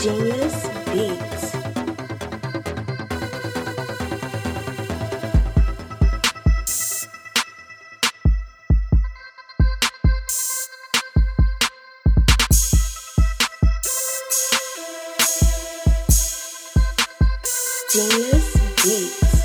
Genius Beats. Genius Beats.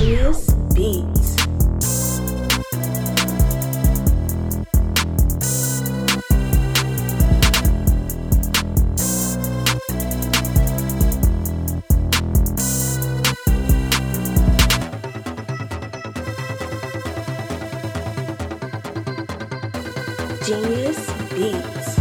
Genius Beats. Genius Beats.